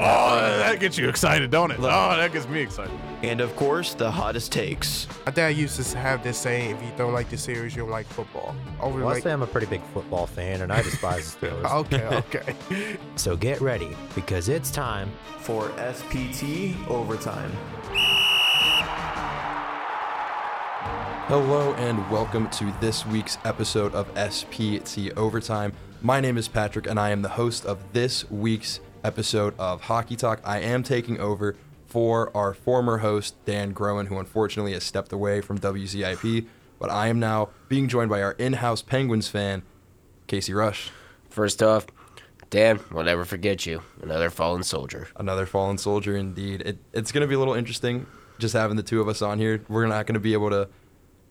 Oh, that gets you excited, don't it? Oh, that gets me excited. And of course, the hottest takes. My dad used to have this saying: "If you don't like the series, you don't like football." Over Well, I like, say I'm a pretty big football fan, and I despise the Steelers. okay, okay. So get ready because it's time. For SPT Overtime. Hello and welcome to this week's episode of SPT Overtime. My name is Patrick and I am the host of this week's episode of Hockey Talk. I am taking over for our former host, Dan Groen, who unfortunately has stepped away from WZIP, but I am now being joined by our in house Penguins fan, Casey Rush. First off, Dan, we'll never forget you. Another fallen soldier. Another fallen soldier indeed. It, it's going to be a little interesting just having the two of us on here. We're not going to be able to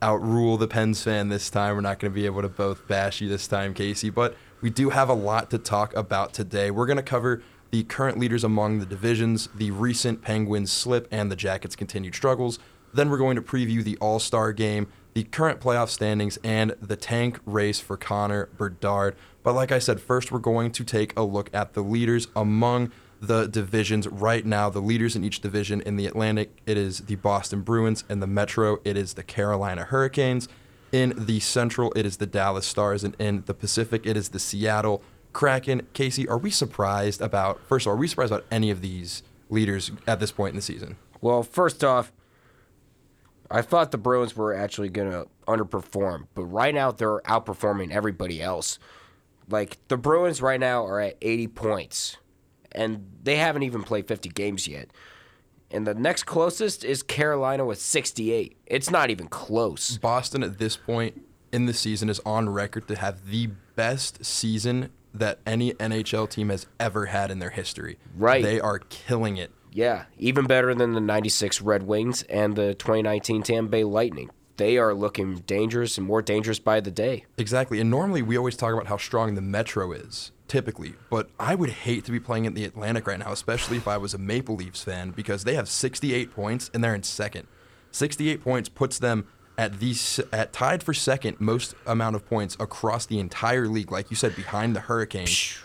outrule the Pens fan this time. We're not going to be able to both bash you this time, Casey. But we do have a lot to talk about today. We're going to cover the current leaders among the divisions, the recent Penguins slip, and the Jackets' continued struggles. Then we're going to preview the All Star game, the current playoff standings, and the tank race for Connor Bedard. But like I said, first we're going to take a look at the leaders among the divisions right now. The leaders in each division in the Atlantic, it is the Boston Bruins. In the Metro, it is the Carolina Hurricanes. In the Central, it is the Dallas Stars. And in the Pacific, it is the Seattle Kraken. Casey, are we surprised about, first of all, are we surprised about any of these leaders at this point in the season? Well, first off, I thought the Bruins were actually going to underperform, but right now they're outperforming everybody else. Like, the Bruins right now are at 80 points, and they haven't even played 50 games yet. And the next closest is Carolina with 68. It's not even close. Boston at this point in the season is on record to have the best season that any NHL team has ever had in their history. Right. They are killing it. Yeah, even better than the 96 Red Wings and the 2019 Tampa Bay Lightning. They are looking dangerous and more dangerous by the day. Exactly. And normally we always talk about how strong the Metro is, typically. But I would hate to be playing in the Atlantic right now, especially if I was a Maple Leafs fan, because they have 68 points and they're in second. 68 points puts them at the s- at tied for second most amount of points across the entire league, like you said, behind the Hurricanes.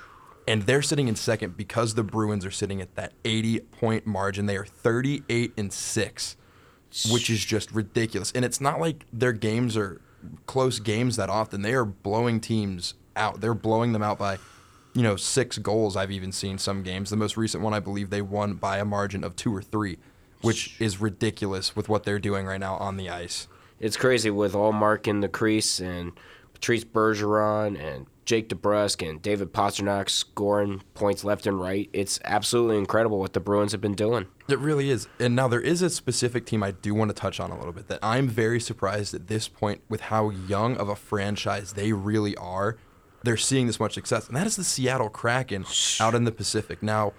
And they're sitting in second because the Bruins are sitting at that 80 point margin. They are 38 and 6, which is just ridiculous. And it's not like their games are close games that often. They are blowing teams out. They're blowing them out by, you know, six goals. I've even seen some games. The most recent one, I believe, they won by a margin of two or three, which is ridiculous with what they're doing right now on the ice. It's crazy with Ullmark in the crease and Patrice Bergeron and Jake DeBrusk and David Pastrnak scoring points left and right. It's absolutely incredible what the Bruins have been doing. It really is. And now there is a specific team I do want to touch on a little bit that I'm very surprised at this point with how young of a franchise they really are. They're seeing this much success, and that is the Seattle Kraken out in the Pacific. Now,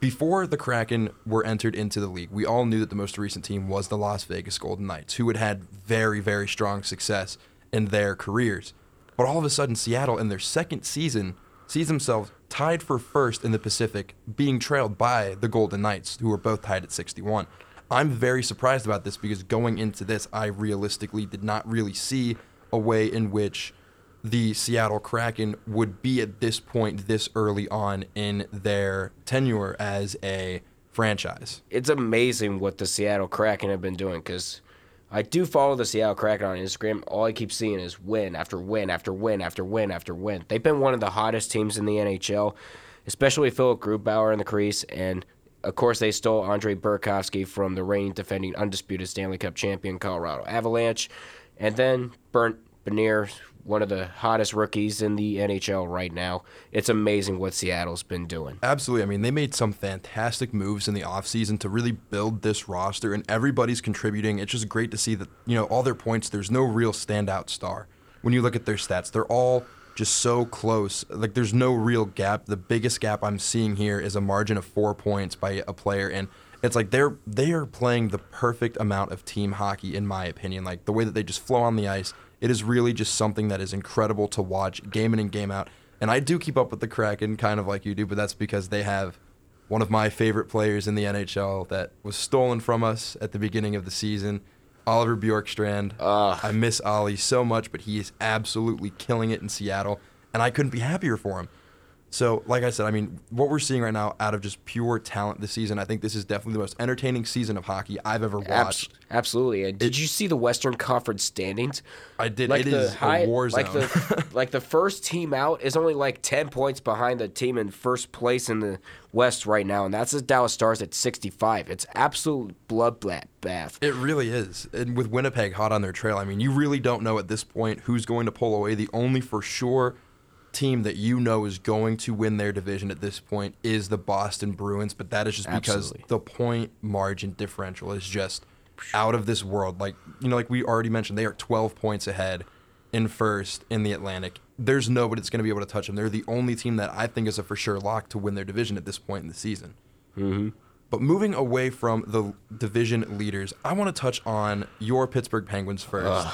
before the Kraken were entered into the league, we all knew that the most recent team was the Las Vegas Golden Knights, who had had very, very strong success in their careers. But all of a sudden, Seattle, in their second season, sees themselves tied for first in the Pacific, being trailed by the Golden Knights, who are both tied at 61. I'm very surprised about this because going into this, I realistically did not really see a way in which the Seattle Kraken would be at this point this early on in their tenure as a franchise. It's amazing what the Seattle Kraken have been doing because I do follow the Seattle Kraken on Instagram. All I keep seeing is win after win after win after win after win. They've been one of the hottest teams in the NHL, especially Philipp Grubauer in the crease. And of course, they stole Andre Burakovsky from the reigning defending undisputed Stanley Cup champion Colorado Avalanche. And then Bernd Benier, one of the hottest rookies in the NHL right now. It's amazing what Seattle's been doing. Absolutely. I mean, they made some fantastic moves in the offseason to really build this roster, and everybody's contributing. It's just great to see that, you know, all their points, there's no real standout star. When you look at their stats, they're all just so close. Like, there's no real gap. The biggest gap I'm seeing here is a margin of four points by a player, and it's like they're they are playing the perfect amount of team hockey in my opinion like the way that they just flow on the ice It is really just something that is incredible to watch game in and game out. And I do keep up with the Kraken kind of like you do, but that's because they have one of my favorite players in the NHL that was stolen from us at the beginning of the season, Oliver Bjorkstrand. I miss Ollie so much, but he is absolutely killing it in Seattle, and I couldn't be happier for him. So, like I said, I mean, what we're seeing right now out of just pure talent this season, I think this is definitely the most entertaining season of hockey I've ever watched. Abs- absolutely. And did you see the Western Conference standings? I did. Like it the is high, a war zone. like the like the first team out is only like ten points behind the team in first place in the West right now, and that's the Dallas Stars at sixty five. It's absolute bloodbath. It really is. And with Winnipeg hot on their trail, I mean, you really don't know at this point who's going to pull away. The only for sure team that you know is going to win their division at this point is the Boston Bruins, but that is just because Absolutely. the point margin differential is just out of this world. Like, you know, like we already mentioned, they are 12 points ahead in first in the Atlantic. There's nobody that's going to be able to touch them. They're the only team that I think is a for sure lock to win their division at this point in the season. Mm-hmm. But moving away from the division leaders, I want to touch on your Pittsburgh Penguins first.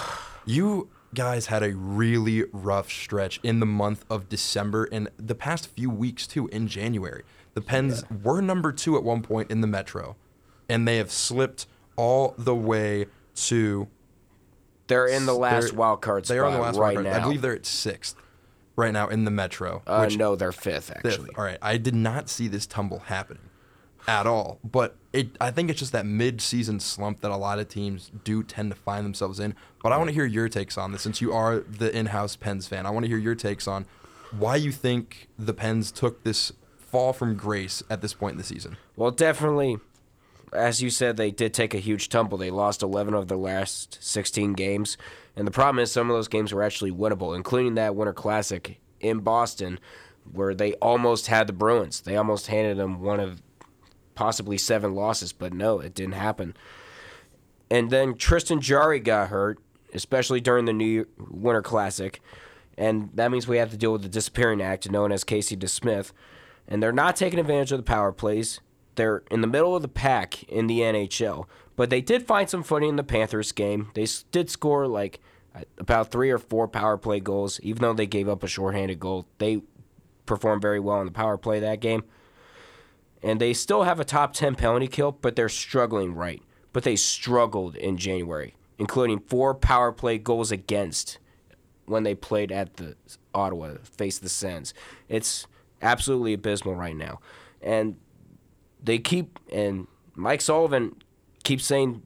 You guys had a really rough stretch in the month of December and the past few weeks too in January. The Pens were number 2 at one point in the Metro and they have slipped all the way to They're in the last they're- wild card spot They are on the last right wild card. now. I believe they're at 6th right now in the Metro. uh, which no, they're fifth fifth. actually. All right, I did not see this tumble happening at all. But it, I think it's just that mid-season slump that a lot of teams do tend to find themselves in. But I want to hear your takes on this, since you are the in-house Pens fan. I want to hear your takes on why you think the Pens took this fall from grace at this point in the season. Well, definitely, as you said, they did take a huge tumble. They lost 11 of their last 16 games. And the problem is, some of those games were actually winnable, including that Winter Classic in Boston, where they almost had the Bruins. They almost handed them one of possibly seven losses, but no, it didn't happen. And then Tristan Jarry got hurt, especially during the New Year, Winter Classic. And that means we have to deal with the disappearing act known as Casey DeSmith. And they're not taking advantage of the power plays. They're in the middle of the pack in the NHL. But they did find some footing in the Panthers game. They did score like about three or four power play goals, even though they gave up a shorthanded goal. They performed very well on the power play that game and they still have a top 10 penalty kill, but they're struggling right. But they struggled in January, including four power play goals against when they played at the Ottawa, face the Sens. It's absolutely abysmal right now. And they keep, and Mike Sullivan keeps saying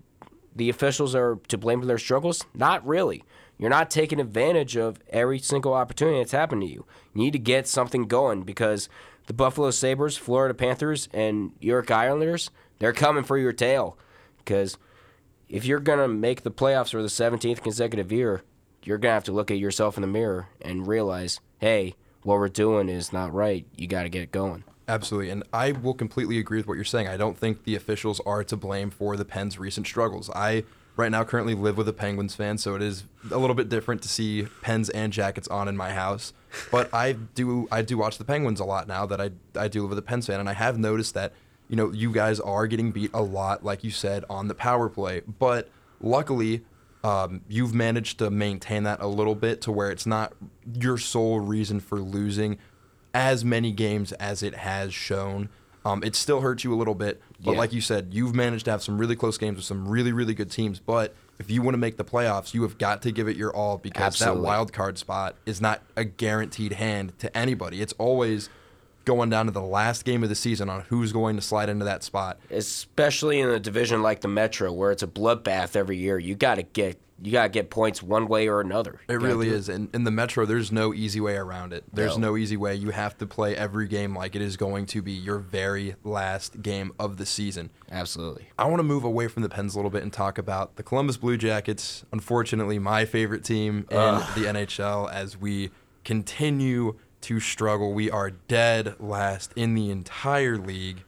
the officials are to blame for their struggles. Not really. You're not taking advantage of every single opportunity that's happened to you. You need to get something going because the Buffalo Sabres, Florida Panthers, and York Islanders, they're coming for your tail. Because if you're going to make the playoffs for the 17th consecutive year, you're going to have to look at yourself in the mirror and realize, hey, what we're doing is not right. You got to get it going. Absolutely, and I will completely agree with what you're saying. I don't think the officials are to blame for the Pens' recent struggles. I right now currently live with a Penguins fan, so it is a little bit different to see Pens and Jackets on in my house. But I do I do watch the Penguins a lot now that I I do live with a Pens fan, and I have noticed that you know you guys are getting beat a lot, like you said, on the power play. But luckily, um, you've managed to maintain that a little bit to where it's not your sole reason for losing as many games as it has shown. Um, it still hurts you a little bit, but Yeah. like you said, you've managed to have some really close games with some really, really good teams. But if you want to make the playoffs, you have got to give it your all because Absolutely. that wild card spot is not a guaranteed hand to anybody. It's always going down to the last game of the season on who's going to slide into that spot. especially in a division like the Metro, where it's a bloodbath every year. You got to get you got to get points one way or another. It You gotta really is. In, in the Metro, there's no easy way around it. There's No. no. easy way. You have to play every game like it is going to be your very last game of the season. Absolutely. I want to move away from the Pens a little bit and talk about the Columbus Blue Jackets. Unfortunately, my favorite team in the NHL as we continue to struggle. We are dead last in the entire league.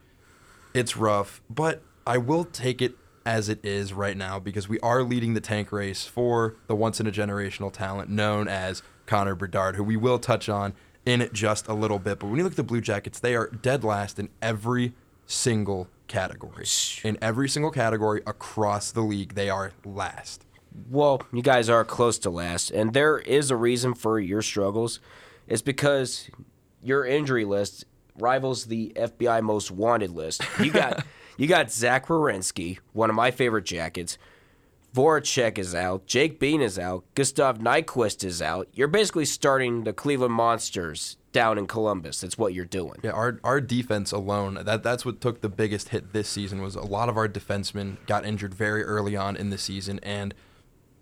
It's rough, but I will take it as it is right now because we are leading the tank race for the once in a generational talent known as Connor Bedard, who we will touch on in just a little bit. But when you look at the Blue Jackets, they are dead last in every single category. In every single category across the league, they are last. well, you guys are close to last, and there is a reason for your struggles. It's because your injury list rivals the FBI most wanted list. You got you got Zach Werenski, one of my favorite jackets. Voracek is out. Jake Bean is out. Gustav Nyquist is out. You're basically starting the Cleveland Monsters down in Columbus. That's what you're doing. Yeah, our our defense alone, that that's what took the biggest hit this season was a lot of our defensemen got injured very early on in the season and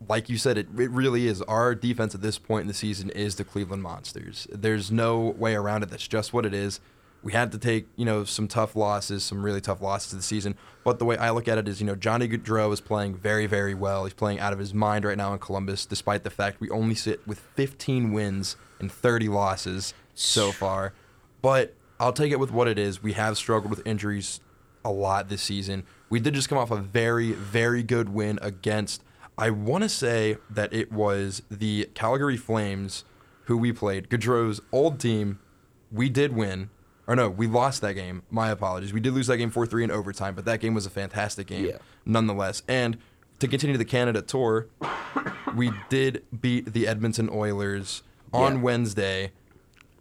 like you said, it, it really is. Our defense at this point in the season is the Cleveland Monsters. There's no way around it. That's just what it is. We had to take, you know, some tough losses, some really tough losses this season. But the way I look at it is, you know, Johnny Gaudreau is playing very, very well. He's playing out of his mind right now in Columbus, despite the fact we only sit with 15 wins and 30 losses so far. But I'll take it with what it is. We have struggled with injuries a lot this season. We did just come off a very, very good win against, I want to say that it was the Calgary Flames who we played. Gaudreau's old team. We did win. Or no, we lost that game. My apologies. We did lose that game 4 3 in overtime, but that game was a fantastic game Yeah. nonetheless. And to continue the Canada tour, we did beat the Edmonton Oilers on Yeah. Wednesday,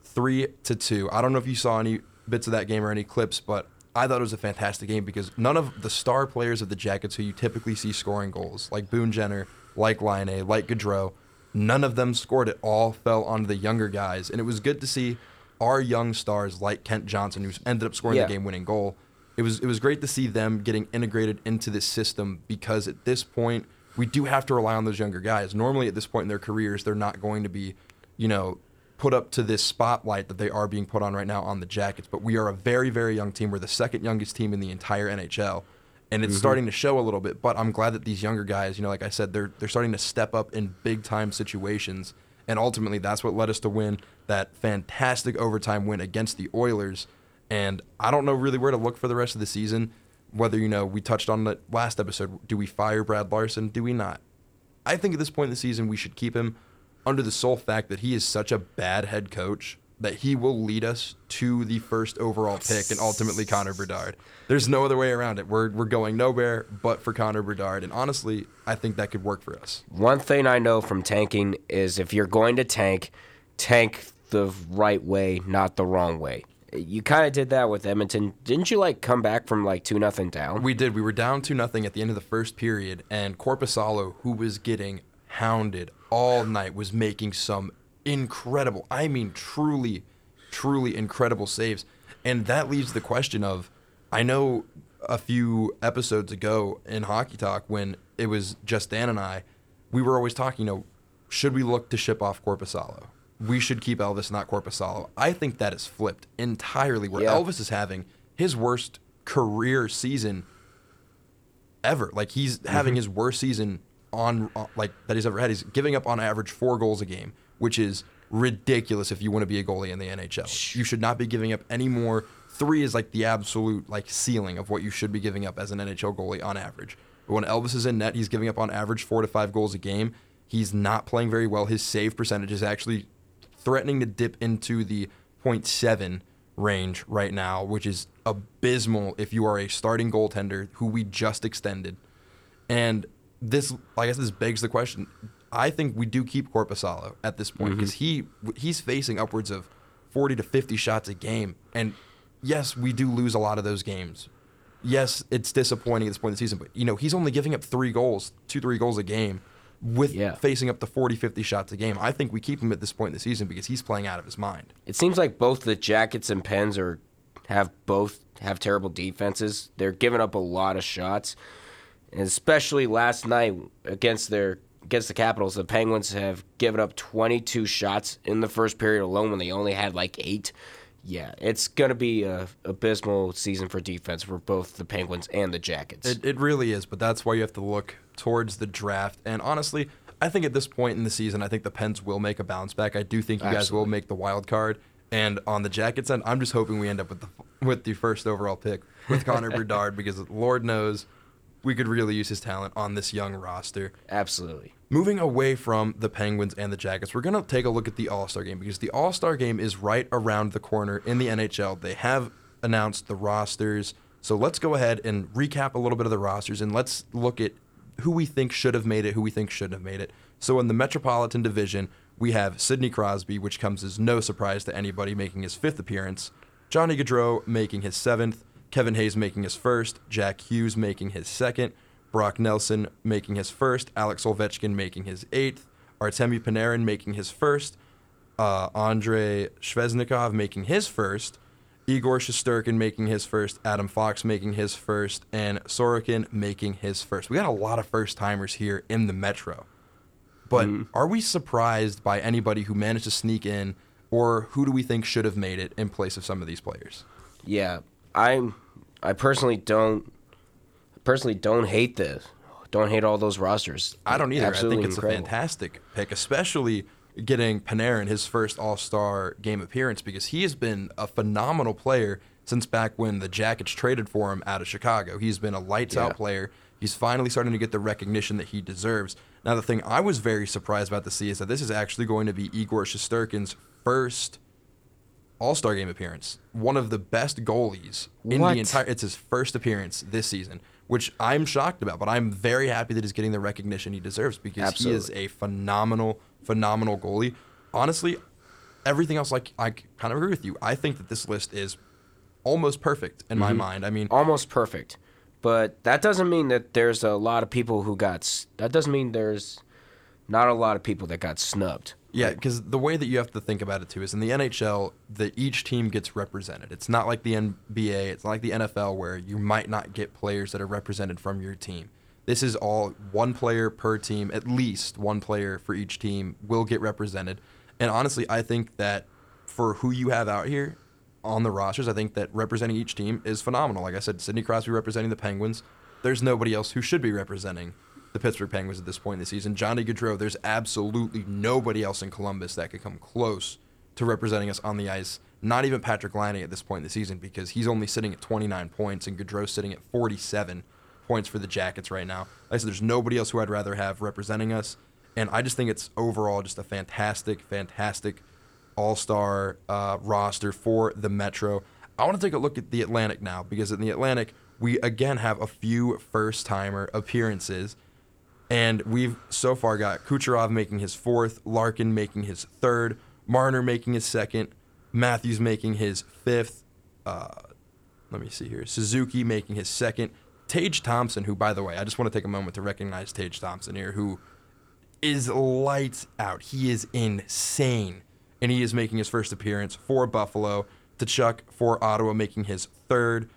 three to two. I don't know if you saw any bits of that game or any clips, but I thought it was a fantastic game because none of the star players of the Jackets who you typically see scoring goals, like Boone Jenner, like Laine, like Gaudreau, none of them scored. It all fell onto the younger guys, and it was good to see our young stars like Kent Johnson, who ended up scoring Yeah. the game-winning goal. It was it was great to see them getting integrated into this system because at this point we do have to rely on those younger guys. Normally at this point in their careers, they're not going to be, you know, put up to this spotlight that they are being put on right now on the Jackets. But we are a very very young team. We're the second youngest team in the entire NHL. And it's mm-hmm. starting to show a little bit, but I'm glad that these younger guys, you know, like I said, they're they're starting to step up in big time situations, and ultimately that's what led us to win that fantastic overtime win against the Oilers. And I don't know really where to look for the rest of the season. Whether you know we touched on the last episode, do we fire Brad Larsen? Do we not? I think at this point in the season we should keep him under the sole fact that he is such a bad head coach that he will lead us to the first overall pick and ultimately Connor Bedard. There's no other way around it. We're we're going nowhere but for Connor Bedard, and honestly, I think that could work for us. One thing I know from tanking is if you're going to tank, tank the right way, not the wrong way. You kind of did that with Edmonton. Didn't you like come back from like two nothing down? We did. We were down 2 nothing at the end of the first period, and Korpisalo, who was getting hounded all night, was making some incredible, I mean, truly, truly incredible saves. And that leaves the question of I know a few episodes ago in Hockey Talk when it was just Dan and I, we were always talking, you know, should we look to ship off Korpisalo? We should keep Elvis, not Korpisalo. I think that is flipped entirely, where Yeah. Elvis is having his worst career season ever. Like he's having mm-hmm. his worst season on like that he's ever had. He's giving up on average four goals a game, which is ridiculous if you want to be a goalie in the NHL. You should not be giving up any more. Three is like the absolute like ceiling of what you should be giving up as an NHL goalie on average. But when Elvis is in net, he's giving up on average four to five goals a game. He's not playing very well. His save percentage is actually threatening to dip into the 0.7 range right now, which is abysmal if you are a starting goaltender who we just extended. And this, I guess, this begs the question. I think we do keep Korpisalo at this point mm-hmm. because he he's facing upwards of 40 to 50 shots a game, and yes, we do lose a lot of those games. Yes, it's disappointing at this point in the season, but you know he's only giving up three goals, two three goals a game, with Yeah. facing up to 40, 50 shots a game. I think we keep him at this point in the season because he's playing out of his mind. It seems like both the Jackets and Pens are have both have terrible defenses. They're giving up a lot of shots, and especially last night against their against the Capitals, the Penguins have given up 22 shots in the first period alone when they only had like eight. Yeah, it's gonna be a abysmal season for defense for both the Penguins and the Jackets. It, it really is, but that's why you have to look towards the draft. And honestly, I think at this point in the season, I think the Pens will make a bounce back. I do think you guys will make the wild card. And on the Jackets end, I'm just hoping we end up with the with the first overall pick with Connor Bedard because Lord knows we could really use his talent on this young roster. Absolutely. Moving away from the Penguins and the Jackets, we're going to take a look at the All Star game because the All Star game is right around the corner in the NHL. They have announced the rosters. So let's go ahead and recap a little bit of the rosters and let's look at who we think should have made it, who we think shouldn't have made it. So in the Metropolitan Division, we have Sidney Crosby, which comes as no surprise to anybody, making his fifth appearance. Johnny Gaudreau making his seventh. Kevin Hayes making his first. Jack Hughes making his second. Brock Nelson making his first. Alex Ovechkin making his eighth. Artemi Panarin making his first. Uh, Andrei Svechnikov making his first. Igor Shesterkin making his first, Adam Fox making his first, and Sorokin making his first. We got a lot of first timers here in the Metro. But are we surprised by anybody who managed to sneak in, or who do we think should have made it in place of some of these players? Yeah, I'm. I personally don't. Personally, don't hate this. Don't hate all those rosters. I don't either. I think it's incredible. a fantastic pick, especially getting Panarin his first All Star game appearance because he has been a phenomenal player since back when the Jackets traded for him out of Chicago. He's been a lights Yeah. out player. He's finally starting to get the recognition that he deserves. Now, the thing I was very surprised about to see is that this is actually going to be Igor Shesterkin's first All Star game appearance. One of the best goalies in What? the entire. It's his first appearance this season, which I'm shocked about. But I'm very happy that he's getting the recognition he deserves because he is a phenomenal, phenomenal goalie. Honestly, everything else, like I kind of agree with you. I think that this list is almost perfect in my Mm-hmm. mind. I mean, almost perfect. But that doesn't mean that there's a lot of people who got. That doesn't mean there's not a lot of people that got snubbed. Yeah, because the way that you have to think about it too is in the NHL, that each team gets represented. It's not like the NBA, it's not like the NFL where you might not get players that are represented from your team. This is all one player per team, at least one player for each team will get represented. And honestly, I think that for who you have out here on the rosters, I think that representing each team is phenomenal. Like I said, Sidney Crosby representing the Penguins. There's nobody else who should be representing the Pittsburgh Penguins at this point in the season. Johnny Gaudreau, there's absolutely nobody else in Columbus that could come close to representing us on the ice. Not even Patrik Laine at this point in the season because he's only sitting at 29 points and Gaudreau's sitting at 47 points for the Jackets right now. Like I said, there's nobody else who I'd rather have representing us. And I just think it's overall just a fantastic, fantastic all star uh, roster for the Metro. I want to take a look at the Atlantic now because in the Atlantic, we again have a few first timer appearances. And we've so far got Kucherov making his fourth, Larkin making his third, Marner making his second, Matthews making his fifth, uh, let me see here, Suzuki making his second, Tage Thompson, who, by the way, I just want to take a moment to recognize Tage Thompson here, who is lights out. He is insane. And he is making his first appearance for Buffalo. Tkachuk for Ottawa making his third.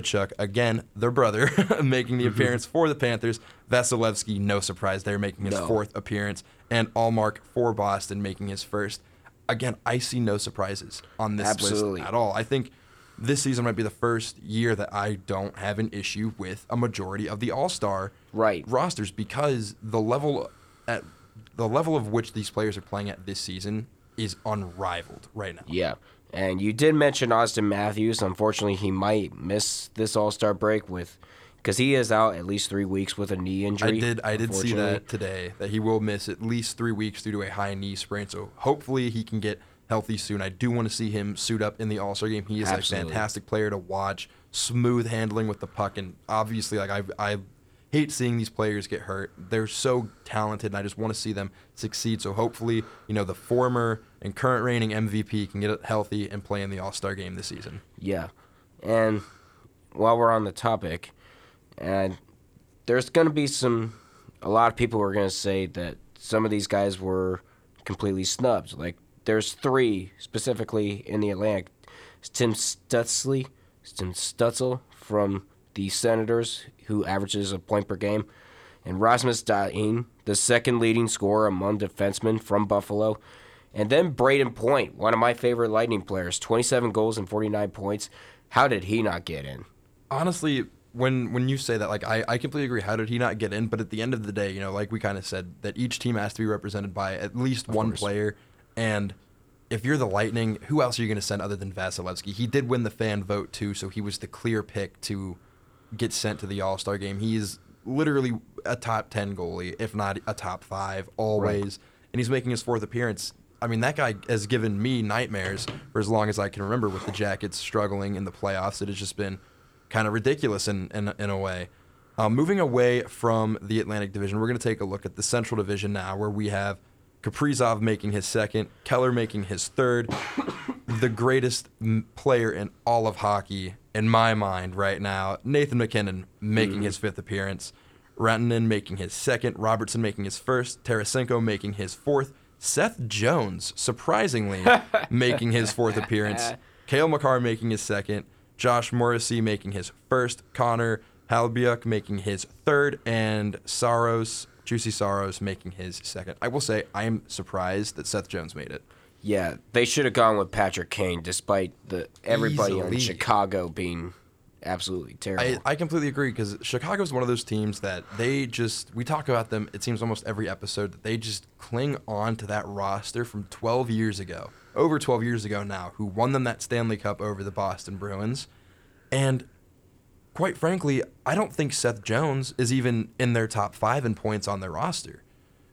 Tkachuk, again, their brother, making the mm-hmm. appearance for the Panthers. Vasilevskiy, no surprise there, making his No. fourth appearance. And Ullmark for Boston making his first. Again, I see no surprises on this Absolutely. list at all. I think this season might be the first year that I don't have an issue with a majority of the All Star Right. rosters because the level at the level of which these players are playing at this season is unrivaled right now. Yeah. And you did mention Auston Matthews. Unfortunately, he might miss this All Star break with because he is out at least three weeks with a knee injury. I did I did see that today that he will miss at least three weeks due to a high knee sprain. So hopefully he can get healthy soon. I do want to see him suit up in the All Star game. He is Absolutely. a fantastic player to watch, smooth handling with the puck, and obviously like I I hate seeing these players get hurt. They're so talented, and I just want to see them succeed. So hopefully you know the former and current reigning MVP can get healthy and play in the All Star game this season. Yeah. And while we're on the topic, and there's going to be some, a lot of people are going to say that some of these guys were completely snubbed. Like, there's three specifically in the Atlantic Tim Stützle, Tim Stützle from the Senators, who averages a point per game, and Rasmus Dahlin, the second leading scorer among defensemen from Buffalo. And then Brayden Point, one of my favorite Lightning players, 27 goals and 49 points. How did he not get in? honestly, when when you say that, like I, I completely agree. How did he not get in? But at the end of the day, you know, like we kind of said, that each team has to be represented by at least one course. player. And if you're the Lightning, who else are you going to send other than Vasilevskiy? He did win the fan vote too, so he was the clear pick to get sent to the All Star game. He is literally a top ten goalie, if not a top five, always. And he's making his fourth appearance. I mean, that guy has given me nightmares for as long as I can remember with the Jackets struggling in the playoffs. It has just been kind of ridiculous in, in, in a way. Uh, moving away from the Atlantic Division, we're going to take a look at the Central Division now, where we have Kaprizov making his second, Keller making his third. the greatest m- player in all of hockey, in my mind, right now, Nathan MacKinnon making mm-hmm. his fifth appearance, Rantanen making his second, Robertson making his first, Tarasenko making his fourth, Seth Jones surprisingly making his fourth appearance, Cale Makar making his second, Josh Morrissey making his first, Connor Hellebuyck making his third, and Saros, Juicy Saros making his second. I will say I am surprised that Seth Jones made it. Yeah, they should have gone with Patrick Kane, despite the everybody Easily. Chicago being absolutely terrible. I, I completely agree because Chicago is one of those teams that they just we talk about them. It seems almost every episode that they just cling on to that roster from 12 years ago, over 12 years ago now, who won them that Stanley Cup over the Boston Bruins, and quite frankly, I don't think Seth Jones is even in their top five in points on their roster.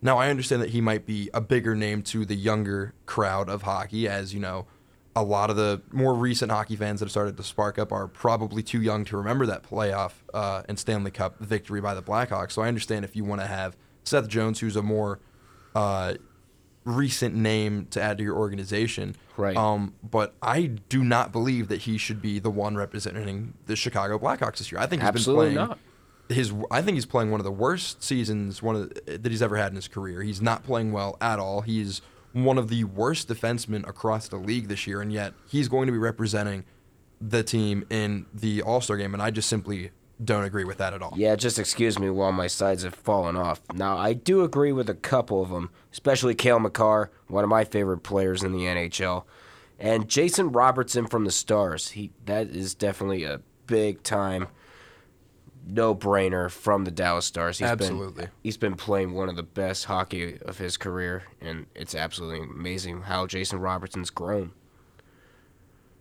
Now I understand that he might be a bigger name to the younger crowd of hockey, as you know, a lot of the more recent hockey fans that have started to spark up are probably too young to remember that playoff uh, and Stanley Cup victory by the Blackhawks. So I understand if you want to have Seth Jones, who's a more uh, recent name to add to your organization. Right. Um, but I do not believe that he should be the one representing the Chicago Blackhawks this year. I think he's Absolutely been playing not. His. I think he's playing one of the worst seasons one of the, that he's ever had in his career. He's not playing well at all. He's one of the worst defensemen across the league this year, and yet he's going to be representing the team in the All Star game, and I just simply don't agree with that at all. Yeah, just excuse me while my sides have fallen off. Now, I do agree with a couple of them, especially Cale Makar, one of my favorite players in the NHL, and Jason Robertson from the Stars. He that is definitely a big time no brainer from the Dallas Stars. He's Absolutely. Been, he's been playing one of the best hockey of his career, and it's absolutely amazing how Jason Robertson's grown.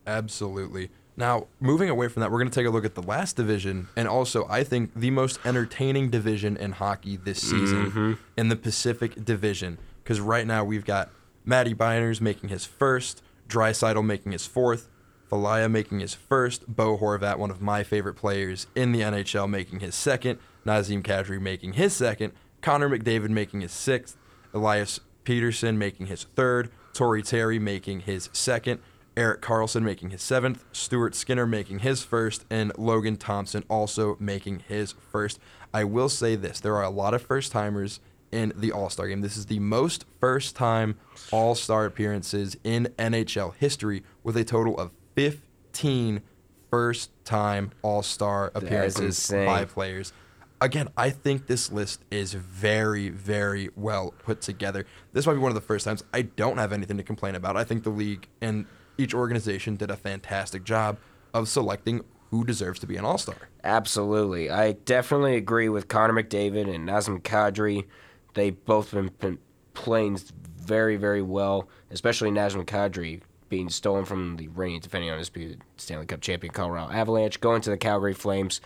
Absolutely. Now, moving away from that, we're going to take a look at the last division, and also, I think, the most entertaining division in hockey this season mm-hmm. in the Pacific Division. Because right now, we've got Matty Beniers making his first, Draisaitl making his fourth, Fiala making his first, Bo Horvat, one of my favorite players in the NHL, making his second, Nazem Kadri making his second, Connor McDavid making his sixth, Elias Pettersson making his third, Troy Terry making his second, Erik Karlsson making his seventh, Stuart Skinner making his first, and Logan Thompson also making his first. I will say this there are a lot of first timers in the All Star game. This is the most first time All Star appearances in NHL history with a total of 15 first time All Star appearances by players. Again, I think this list is very, very well put together. This might be one of the first times I don't have anything to complain about. I think the league and each organization did a fantastic job of selecting who deserves to be an All Star. Absolutely. I definitely agree with Connor McDavid and Nazem Kadri. They've both been, been playing very, very well, especially Nazem Kadri being stolen from the reigning defending undisputed Stanley Cup champion Colorado Avalanche, going to the Calgary Flames.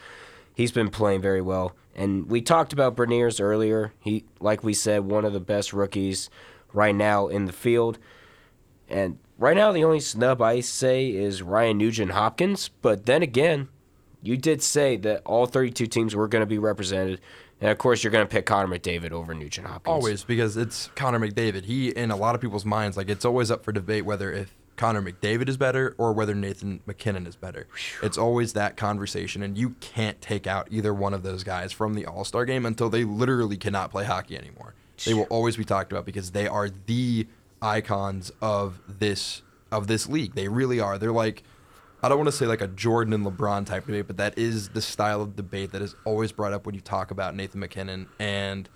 He's been playing very well. And we talked about Beniers earlier. He, like we said, one of the best rookies right now in the field. And right now, the only snub I say is Ryan Nugent Hopkins. But then again, you did say that all 32 teams were going to be represented. And of course, you're going to pick Connor McDavid over Nugent Hopkins. Always, because it's Connor McDavid. He, in a lot of people's minds, like it's always up for debate whether if Connor McDavid is better or whether Nathan MacKinnon is better. It's always that conversation, and you can't take out either one of those guys from the All Star game until they literally cannot play hockey anymore. They will always be talked about because they are the icons of this of this league. They really are. They're like I don't want to say like a Jordan and LeBron type debate, but that is the style of debate that is always brought up when you talk about Nathan MacKinnon and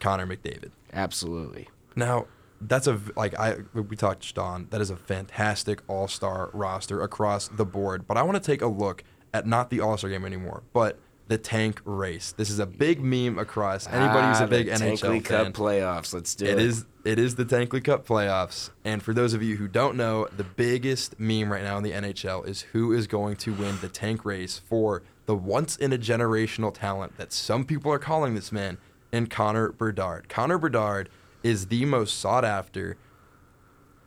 Connor McDavid. Absolutely. Now, that's a like I we touched on. That is a fantastic All Star roster across the board. But I want to take a look at not the All Star game anymore, but the tank race. This is a big meme across anybody who's Ah, a big the NHL Tankley fan. Cup playoffs. Let's do it. It is it is the Tankley Cup playoffs. And for those of you who don't know, the biggest meme right now in the NHL is who is going to win the tank race for the once in a generational talent that some people are calling this man in Connor Bedard. Connor Bedard is the most sought after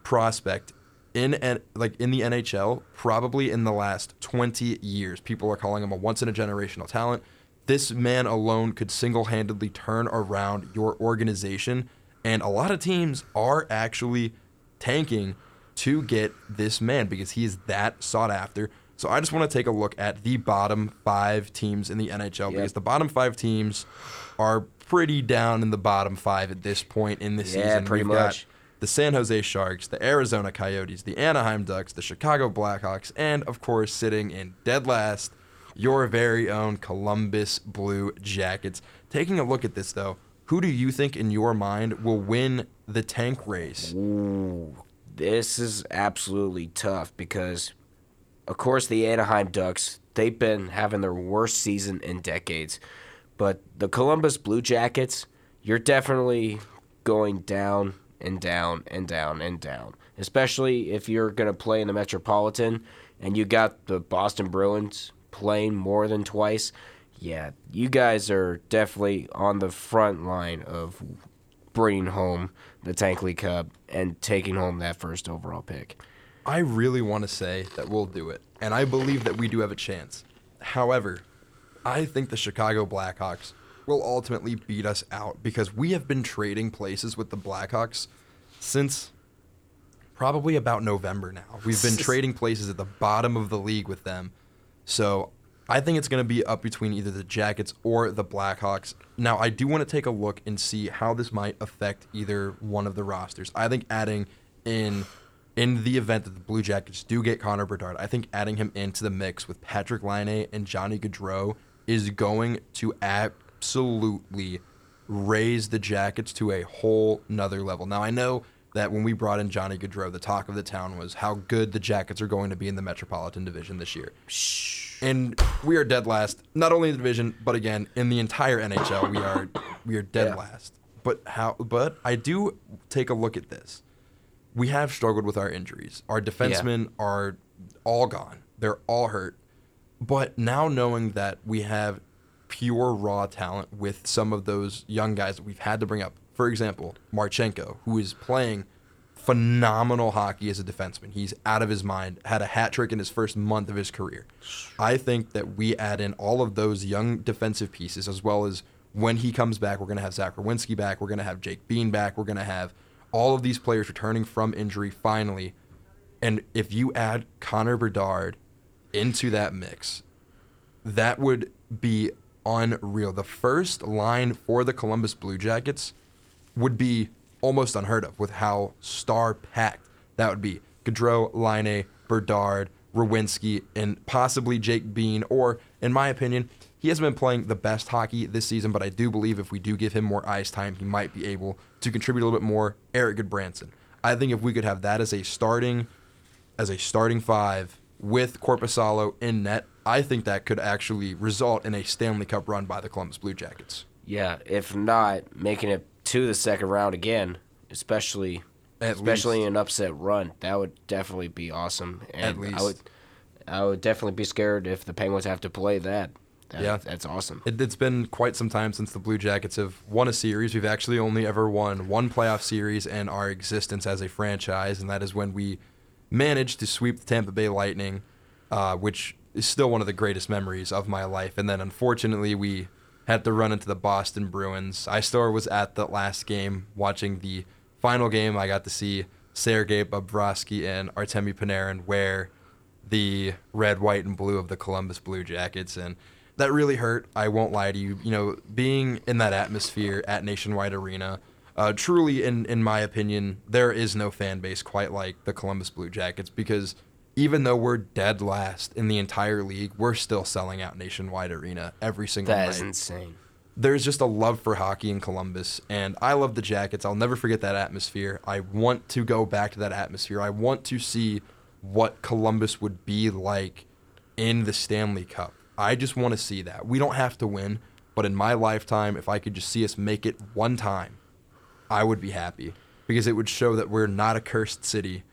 prospect in like in the NHL probably in the last 20 years. People are calling him a once in a generational talent. this man alone could single-handedly turn around your organization, and a lot of teams are actually tanking to get this man because he is that sought after. So I just want to take a look at the bottom five teams in the NHL because the bottom five teams are pretty down in the bottom five at this point in the Yeah, season. pretty We've much. the San Jose Sharks, the Arizona Coyotes, the Anaheim Ducks, the Chicago Blackhawks, and of course, sitting in dead last, your very own Columbus Blue Jackets. Taking a look at this, though, who do you think in your mind will win the tank race? Ooh, This is absolutely tough because, of course, the Anaheim Ducks, they've been having their worst season in decades. But the Columbus Blue Jackets, you're definitely going down and down and down and down. Especially if you're going to play in the Metropolitan and you got the Boston Bruins playing more than twice. Yeah, you guys are definitely on the front line of bringing home the Tank League Cup and taking home that first overall pick. I really want to say that we'll do it, and I believe that we do have a chance. However, I think the Chicago Blackhawks will ultimately beat us out because we have been trading places with the Blackhawks since probably about November now. We've been trading places at the bottom of the league with them. So I think it's going to be up between either the Jackets or the Blackhawks. Now, I do want to take a look and see how this might affect either one of the rosters. I think adding in in the event that the Blue Jackets do get Connor Bedard, I think adding him into the mix with Patrick Laine and Johnny Gaudreau is going to absolutely raise the Jackets to a whole nother level. Now, I know that when we brought in Johnny Gaudreau, the talk of the town was how good the Jackets are going to be in the Metropolitan Division this year. And we are dead last, not only in the division, but again in the entire NHL. We are we are dead Yeah. last. But how? But I do take a look at this. We have struggled with our injuries. Our defensemen are all gone. They're all hurt. But now knowing that we have pure raw talent with some of those young guys that we've had to bring up, for example, Marchenko, who is playing phenomenal hockey as a defenseman. He's out of his mind, had a hat trick in his first month of his career. I think that we add in all of those young defensive pieces as well as when he comes back, we're going to have Zach Werenski back. We're going to have Jake Bean back. We're going to have all of these players returning from injury finally. And if you add Connor Bedard into that mix, that would be unreal. The first line for the Columbus Blue Jackets would be almost unheard of with how star packed that would be. Gaudreau, Laine, Bedard, Werenski, and possibly Jake Bean, or in my opinion, he hasn't been playing the best hockey this season, but I do believe if we do give him more ice time, he might be able to contribute a little bit more. Erik Gudbranson. I think if we could have that as a starting as a starting five with Korpisalo in net, I think that could actually result in a Stanley Cup run by the Columbus Blue Jackets. Yeah, if not making it to the second round again, especially At especially least. an upset run, that would definitely be awesome. And least. I would I would definitely be scared if the Penguins have to play that. That- Yeah. that's awesome. It, it's been quite some time since the Blue Jackets have won a series. We've actually only ever won one playoff series in our existence as a franchise, and that is when we managed to sweep the Tampa Bay Lightning, uh, which is still one of the greatest memories of my life. And then unfortunately, we had to run into the Boston Bruins. I still was at the last game watching the final game. I got to see Sergei Bobrovsky and Artemi Panarin wear the red, white, and blue of the Columbus Blue Jackets, and that really hurt. I won't lie to you. You know, being in that atmosphere at Nationwide Arena, uh, truly, in in my opinion, there is no fan base quite like the Columbus Blue Jackets because even though we're dead last in the entire league, we're still selling out Nationwide Arena every single That night is insane. there's just a love for hockey in Columbus, and I love the Jackets. I'll never forget that atmosphere. I want to go back to that atmosphere. I want to see what Columbus would be like in the Stanley Cup. I just want to see that. We don't have to win, but in my lifetime, if I could just see us make it one time, I would be happy because it would show that we're not a cursed city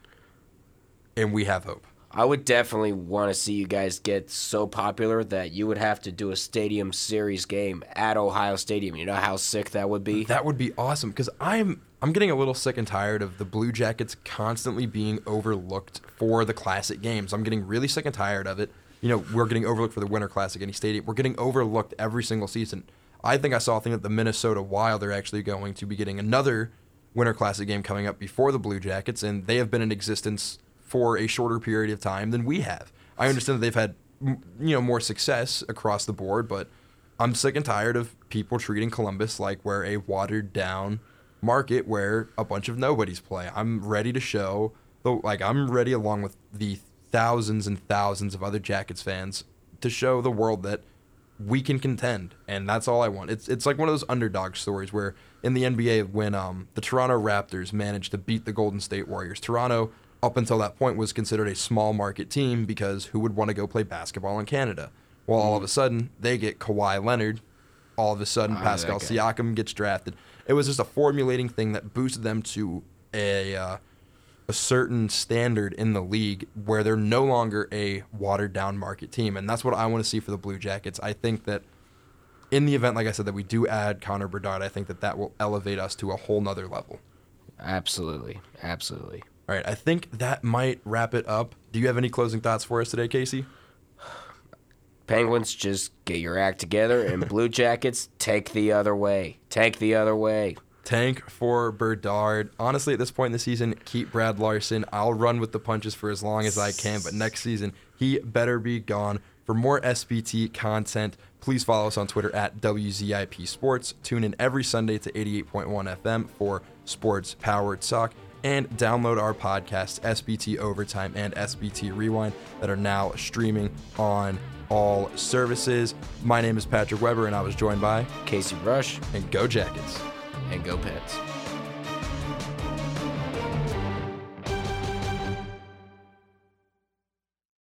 and we have hope. I would definitely want to see you guys get so popular that you would have to do a stadium series game at Ohio Stadium. You know how sick that would be? That would be awesome because I'm I'm getting a little sick and tired of the Blue Jackets constantly being overlooked for the classic games. I'm getting really sick and tired of it you know, we're getting overlooked for the Winter Classic any stadium. We're getting overlooked every single season. I think I saw a thing that the Minnesota Wild are actually going to be getting another Winter Classic game coming up before the Blue Jackets, and they have been in existence for a shorter period of time than we have. I understand that they've had you know more success across the board, but I'm sick and tired of people treating Columbus like we're a watered down market where a bunch of nobodies play. I'm ready to show the like I'm ready along with the thousands and thousands of other Jackets fans to show the world that we can contend, and that's all I want. It's it's like one of those underdog stories where in the NBA when um, the Toronto Raptors managed to beat the Golden State Warriors, Toronto up until that point was considered a small market team because who would want to go play basketball in Canada? Well, all of a sudden they get Kawhi Leonard. All of a sudden, Ah, Pascal. Siakam gets drafted. It was just a formulating thing that boosted them to a uh, a certain standard in the league where they're no longer a watered down market team, and that's what I want to see for the Blue Jackets. I think that in the event, like I said, that we do add Connor Bedard, I think that that will elevate us to a whole nother level. Absolutely, absolutely. All right, I think that might wrap it up. Do you have any closing thoughts for us today, Casey? Penguins, just get your act together, and Blue Jackets, take the other way. Take the other way. Tank for Bedard. Honestly, at this point in the season, keep Brad Larsen. I'll run with the punches for as long as I can, but next season, he better be gone. For more SPT content, please follow us on Twitter at WZIP Sports. Tune in every Sunday to 88.1 FM for Sports Powered Talk. And download our podcasts, SPT Overtime and SPT Rewind, that are now streaming on all services. My name is Patrick Weber, and I was joined by Casey Rush and Go Jackets. And go Pets.